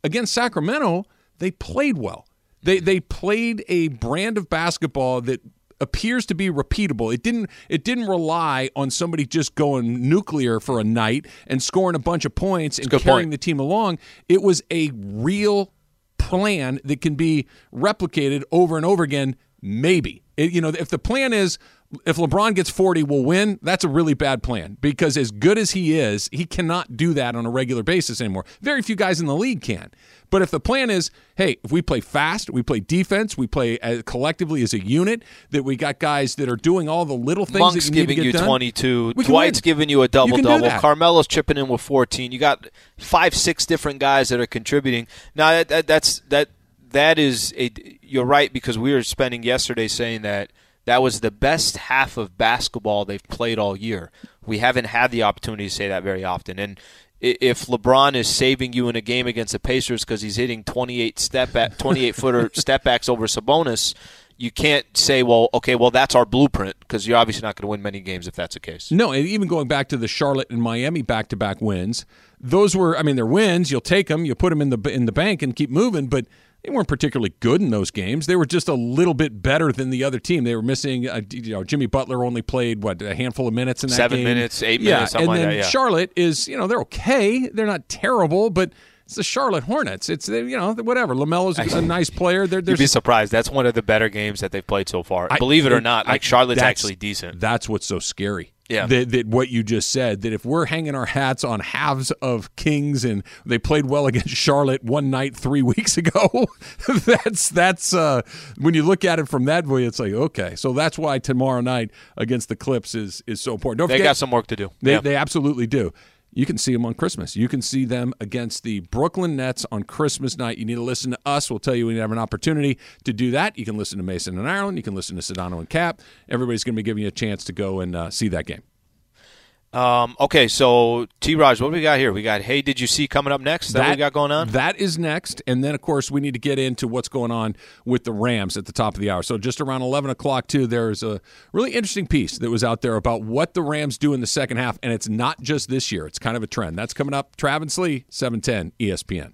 Against Sacramento, they played well. They they played a brand of basketball that appears to be repeatable. It didn't it didn't rely on somebody just going nuclear for a night and scoring a bunch of points and carrying point. the team along. It was a real plan that can be replicated over and over again. Maybe It- you know if the plan is if LeBron gets 40, we'll win. That's a really bad plan because as good as he is, he cannot do that on a regular basis anymore. Very few guys in the league can. But if the plan is, hey, if we play fast, we play defense, we play uh, collectively as a unit, that we got guys that are doing all the little things Monk's that you need giving you done, 22. Dwight's giving you a double do double. Carmelo's chipping in with 14. You got five, six different guys that are contributing. Now that, that that's that that is a. You're right because we were spending yesterday saying that that was the best half of basketball they've played all year. We haven't had the opportunity to say that very often, and. If LeBron is saving you in a game against the Pacers because he's hitting 28 step back, 28 footer step backs over Sabonis, you can't say, well, okay, well that's our blueprint because you're obviously not going to win many games if that's the case. No, and even going back to the Charlotte and Miami back-to-back wins, those were I mean they're wins. You'll take them, you put them in the in the bank and keep moving, but they weren't particularly good in those games. They were just a little bit better than the other team. They were missing, uh, you know, Jimmy Butler only played what a handful of minutes in that Seven game. minutes, eight yeah, minutes, something and like then that, yeah. Charlotte is, you know, they're okay. They're not terrible, but it's the Charlotte Hornets. It's you know whatever. LaMelo's is a nice player. They're, You'd be surprised. That's one of the better games that they've played so far. I- Believe it or not, I- like Charlotte's actually decent. That's what's so scary. Yeah. That, that what you just said, that if we're hanging our hats on halves of Kings and they played well against Charlotte one night three weeks ago, that's that's uh, when you look at it from that way, it's like okay, so that's why tomorrow night against the Clips is is so important. Don't They forget, got some work to do. they, yeah. they absolutely do. You can see them on Christmas. You can see them against the Brooklyn Nets on Christmas night. You need to listen to us. We'll tell you when you have an opportunity to do that. You can listen to Mason and Ireland. You can listen to Sedano and Cap. Everybody's going to be giving you a chance to go and uh, see that game. Um, okay, so T. Raj, what do we got here? We got Hey, did you see coming up next? Is that, we got going on? That is next, and then of course we need to get into what's going on with the Rams at the top of the hour. So just around eleven o'clock too, there's a really interesting piece that was out there about what the Rams do in the second half, and it's not just this year; it's kind of a trend. That's coming up. Travis Lee, seven ten, ESPN.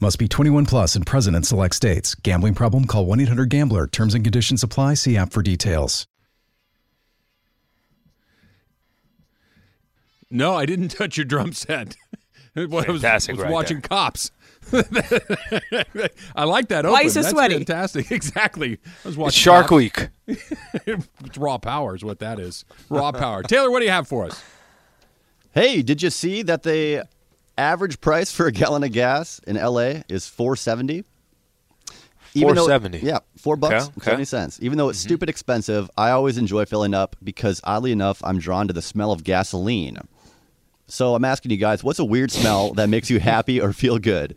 Must be 21 plus and present in select states. Gambling problem? Call 1 800 GAMBLER. Terms and conditions apply. See app for details. No, I didn't touch your drum set. I was, Fantastic was right watching there. Cops. I like that. Why open. you so That's sweaty? Fantastic. Exactly. I was watching It's Shark Cops. Week. it's raw power is what that is. Raw power. Taylor, what do you have for us? Hey, did you see that the average price for a gallon of gas in LA is 470? Even though- 470. yeah, four bucks Okay, okay. 70 cents. Even though it's mm-hmm. stupid expensive, I always enjoy filling up because oddly enough, I'm drawn to the smell of gasoline. So I'm asking you guys, what's a weird smell that makes you happy or feel good?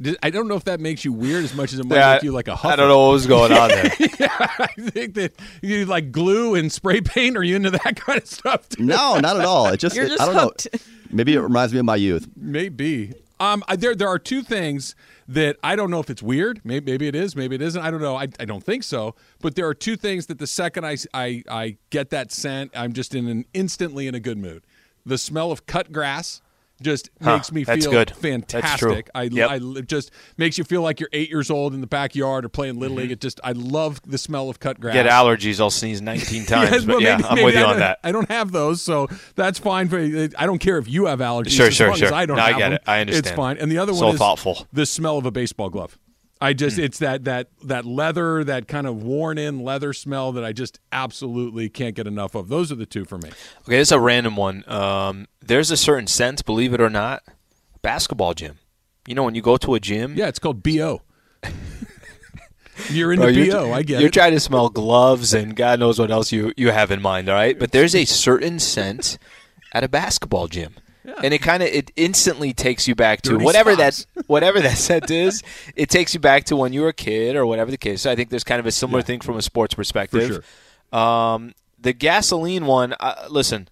Did- I don't know if that makes you weird as much as it might Yeah, make you like a huffer. I don't know what was going on there. yeah, I think that you like glue and spray paint. Are you into that kind of stuff? Too? No, not at all. It just, You're just I don't hooked. know. Maybe it reminds me of my youth. Maybe. Um, I- there there are two things that I don't know if it's weird. Maybe, maybe it is. Maybe it isn't. I don't know. I, I don't think so. But there are two things that the second I, I I get that scent, I'm just in an instantly in a good mood. The smell of cut grass just Huh, makes me feel good. Fantastic. I, Yep. I it just makes you feel like you're eight years old in the backyard or playing little mm-hmm. league. It just I love the smell of cut grass. Get allergies, I'll sneeze 19 times. Yes, but yeah, maybe- I'm maybe with you on that. I don't have those, so that's fine. For I don't care if you have allergies. Sure, as sure, long as sure. I don't No, I get them. it. I understand. It's fine. And the other So one is thoughtful. The smell of a baseball glove. I just it's that that that leather, that kind of worn in leather smell that I just absolutely can't get enough of. Those are the two for me. Okay, this is a random one. Um, there's a certain sense, believe it or not, basketball gym. You know, when you go to a gym, Yeah, it's called bo. You're into Bro, you're, bo. I get You're it. trying to smell gloves and God knows what else you, you have in mind, all right? But there's a certain scent at a basketball gym. And it kind of it instantly takes you back to Dirty whatever socks. that whatever that scent is. It takes you back to when you were a kid or whatever the case. So I think there's kind of a similar thing from a sports perspective. Um, the gasoline one, uh, listen,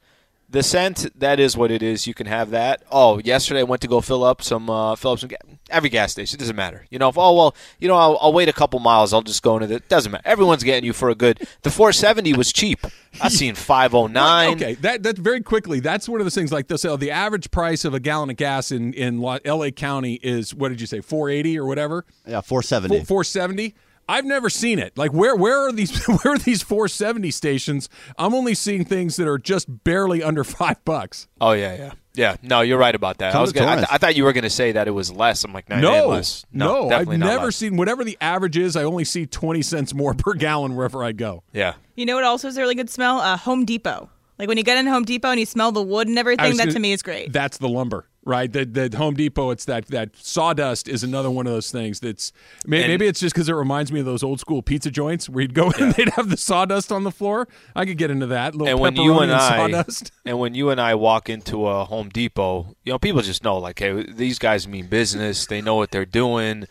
the scent that is what it is. You can have that. Oh, yesterday I went to go fill up some uh, fill up some ga- every gas station. It doesn't matter. You know, if oh well, you know, I'll, I'll wait a couple miles. I'll just go into the. Doesn't matter. Everyone's getting you for a good. The 470 was cheap. I seen 509. Okay, that that very quickly. That's one of those things like this. So the average price of a gallon of gas in in L.A. County is what did you say, four eighty or whatever? Yeah, 470. Four seventy. I've never seen it. Like where where are these where are these 470 stations? I'm only seeing things that are just barely under five bucks. Oh yeah, yeah, yeah. No, you're right about that. I was gonna, I, th- I thought you were going to say that it was less. I'm like, no, No, less. no, I've never less. seen whatever the average is. I only see 20 cents more per gallon wherever I go. Yeah. You know what also is a really good smell? Uh, Home Depot. Like when you get in Home Depot and you smell the wood and everything, that gonna- to me is great. That's the lumber, right? The, the Home Depot, it's that that sawdust is another one of those things that's may, And- maybe it's just because it reminds me of those old school pizza joints where you'd go and they'd have the sawdust on the floor. I could get into that little and when you and and I sawdust. and when you and I walk into a Home Depot, you know, people just know like, hey, these guys mean business. They know what they're doing.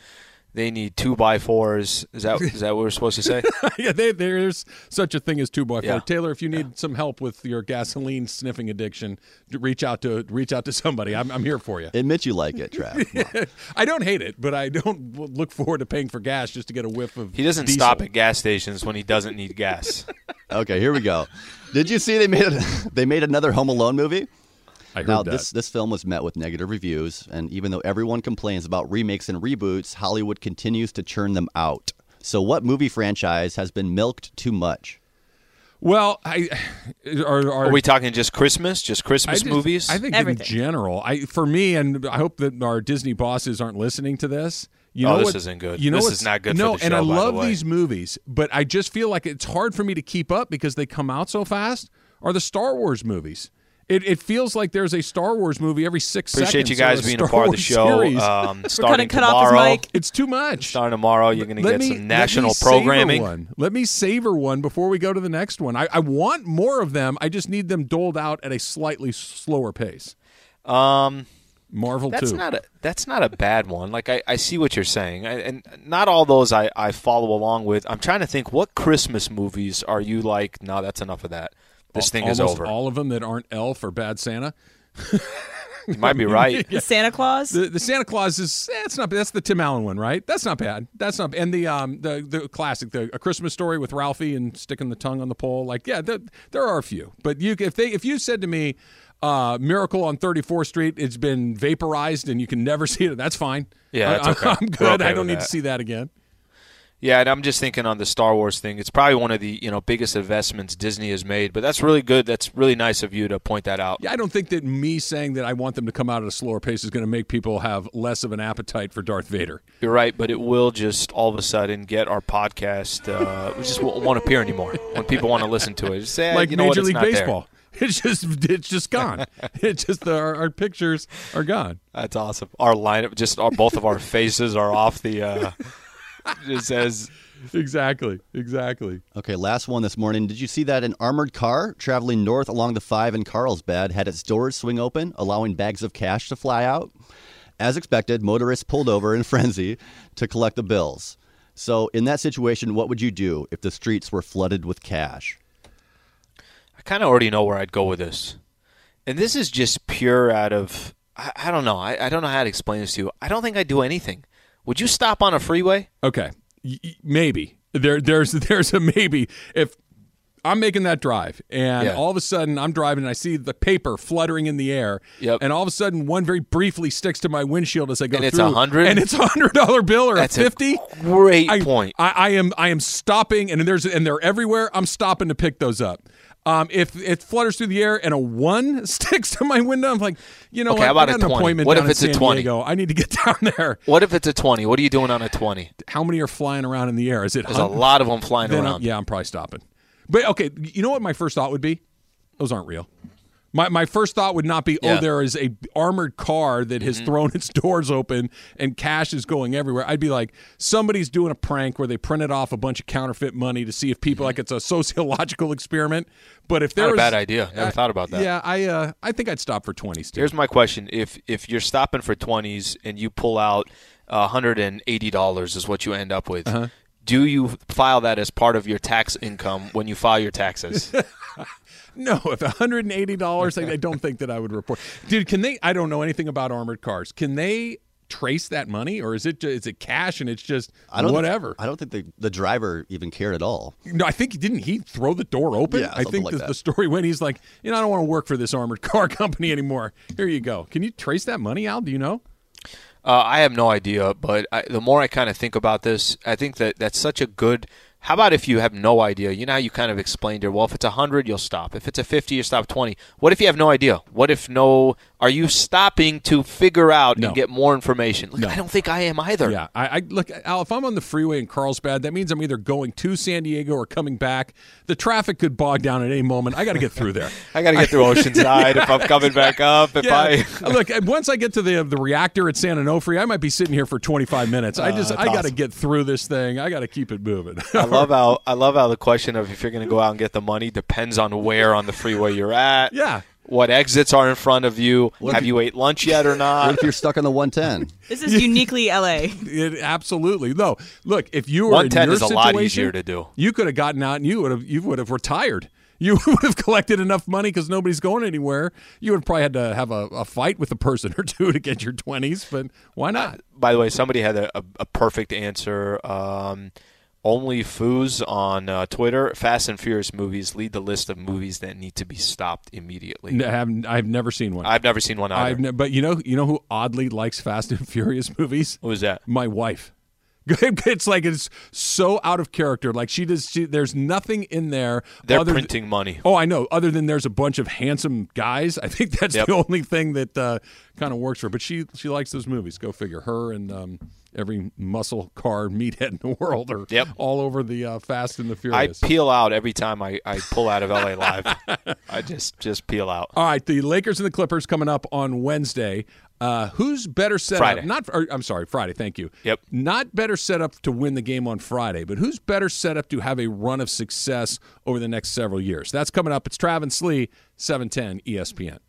They need two by fours. Is that is that what we're supposed to say? yeah, they, there's such a thing as two by four. Yeah. Taylor, if you need some help with your gasoline sniffing addiction, reach out to reach out to somebody. I'm, I'm here for you. Admit you like it, Trav. I don't hate it, but I don't look forward to paying for gas just to get a whiff of. He doesn't diesel. stop at gas stations when he doesn't need gas. okay, here we go. Did you see they made a, they made another Home Alone movie? I heard Now that. this this film was met with negative reviews, and even though everyone complains about remakes and reboots, Hollywood continues to churn them out. So, what movie franchise has been milked too much? Well, I are, are, Are we talking just Christmas? Just I Christmas just- movies? I think Everything. in general, I for me, and I hope that our Disney bosses aren't listening to this. You Oh, know this what- isn't good. You know This is not good for No, the and I by the love way. these movies, but I just feel like it's hard for me to keep up because they come out so fast. Are the Star Wars movies? It, it feels like there's a Star Wars movie every six Appreciate seconds. you guys being Star a part of the show. series. Um, We're starting gonna cut off his tomorrow, mic. it's too much. starting tomorrow, you're going to Let get me- some let me national savor programming. One. Let me savor one before we go to the next one. I, I want more of them. I just need them doled out at a slightly slower pace. Um, Marvel that's too. not a that's not a bad one. Like I, I see what you're saying, I, and not all those I, I follow along with. I'm trying to think what Christmas movies are you like? No, that's enough of that. This thing is over. All of them that aren't Elf or Bad Santa. you might be right. The Santa Claus. The, the Santa Claus is eh, not that's the Tim Allen one, right? That's not bad. That's not and the um the the classic the A Christmas Story with Ralphie and sticking the tongue on the pole. Like yeah, there, there are a few, but you if they if you said to me. Uh, Miracle on 34th Street. It's been vaporized, and you can never see it. That's fine. Yeah, that's I, okay. I'm good. okay I don't with need to see that again. Yeah, and I'm just thinking on the Star Wars thing. It's probably one of the you know biggest investments Disney has made. But that's really good. That's really nice of you to point that out. Yeah, I don't think that me saying that I want them to come out at a slower pace is going to make people have less of an appetite for Darth Vader. You're right, but it will just all of a sudden get our podcast. Uh, we just won't, won't appear anymore when people want to listen to it. Just say, like you know what, Major it's League not there. Baseball. It's just it's just gone. it's just our, our pictures are gone. That's awesome. Our lineup, just our, both of our faces are off the. Uh, just says Exactly. Exactly. Okay, last one this morning. Did you see that an armored car traveling north along the 5 in Carlsbad had its doors swing open, allowing bags of cash to fly out? As expected, motorists pulled over in frenzy to collect the bills. So, in that situation, what would you do if the streets were flooded with cash? I kind of already know where I'd go with this, and this is just pure out of I, I don't know. I, I don't know how to explain this to you. I don't think I'd do anything. Would you stop on a freeway? Okay. Y- maybe there there's there's a maybe if I'm making that drive and Yeah. all of a sudden I'm driving and I see the paper fluttering in the air. Yep. And all of a sudden one very briefly sticks to my windshield as I go And it's through. a hundred? And it's a hundred dollar bill or That's a fifty. great I, point. I, I am I am stopping, and there's and they're everywhere. I'm stopping to pick those up. Um, if it flutters through the air and a one sticks to my window, I'm like, you know, Okay, what? how about I got an 20? appointment What down if it's a San 20? Diego. I need to get down there. What if it's a twenty? What are you doing on a twenty? How many are flying around in the air? Is it There's a lot of them flying then I'm- around. yeah, I'm probably stopping. But okay, you know what my first thought would be? Those aren't real. My, my first thought would not be, Yeah. Mm-hmm. oh, there is a armored car that has thrown its doors open and cash is going everywhere. I'd be like, somebody's doing a prank where they printed off a bunch of counterfeit money to see if people like it's a sociological experiment. But if there Mm-hmm. A bad idea. Never Uh, thought about that. Yeah, I uh, I think I'd stop for twenties. Here's my question: If if you're stopping for twenties and you pull out hundred and eighty dollars, is what you end up with. Uh-huh. Do you file that as part of your tax income when you file your taxes? No, if one hundred and eighty dollars, I, I don't think that I would report. Dude, can they? I don't know anything about armored cars. Can they trace that money, or is it ju- is it cash and it's just I don't whatever? I don't think the, the driver even cared at all. no, I think he didn't he throw the door open? Yeah, I think like the, the story went. He's like, you know, I don't want to work for this armored car company anymore. Here you go. Can you trace that money, Al? Do you know? Uh, I have no idea, but I, the more I kind of think about this, I think that that's such a good. How about if you have no idea? You know how you kind of explained here. Well, if it's a hundred, you'll stop. If it's a fifty, you stop twenty. What if you have no idea? What if no? Are you stopping to figure out No. and get more information? Look, No. I don't think I am either. Yeah, I, I look, Al. If I'm on the freeway in Carlsbad, that means I'm either going to San Diego or coming back. The traffic could bog down at any moment. I got to get through there. I got to get through Oceanside if I'm coming back up. If yeah, I look, once I get to the the reactor at San Onofre, I might be sitting here for 25 minutes. I uh, just, that's I got to awesome. get through this thing. I got to keep it moving. I love how I love how the question of if you're going to go out and get the money depends on where on the freeway you're at. Yeah. What exits are in front of you? Have you ate lunch yet or What not? if you're stuck on the 110? This is uniquely LA. It, absolutely. No, look, if you were 110 in your is a lot easier to do. You could have gotten out and you would have you would have retired. You would have collected enough money because nobody's going anywhere. You would have probably had to have a, a fight with a person or two to get your twenties, but why not? By the way, somebody had a, a, a perfect answer. Um, only Foos on uh, Twitter. Fast and Furious movies lead the list of movies that need to be stopped immediately. N- have, I've never seen one. I've never seen one either. I've ne- but you know you know who oddly likes Fast and Furious movies? Who is that? My wife. it's like it's so out of character. Like she does. She, there's nothing in there. They're other th- printing money. Oh, I know. Other than there's a bunch of handsome guys. I think that's Yep. the only thing that uh, kind of works for her. But she she likes those movies. Go figure. Her and um, every muscle car meathead in the world or Yep. all over the uh, Fast and the Furious. I peel out every time I, I pull out of LA Live. I just just peel out. All right, the Lakers and the Clippers coming up on Wednesday. Uh, who's better set Friday. up? Not, or, I'm sorry, Friday. Thank you. Yep. Not better set up to win the game on Friday, but who's better set up to have a run of success over the next several years? That's coming up. It's Travis Slee, 710 ESPN.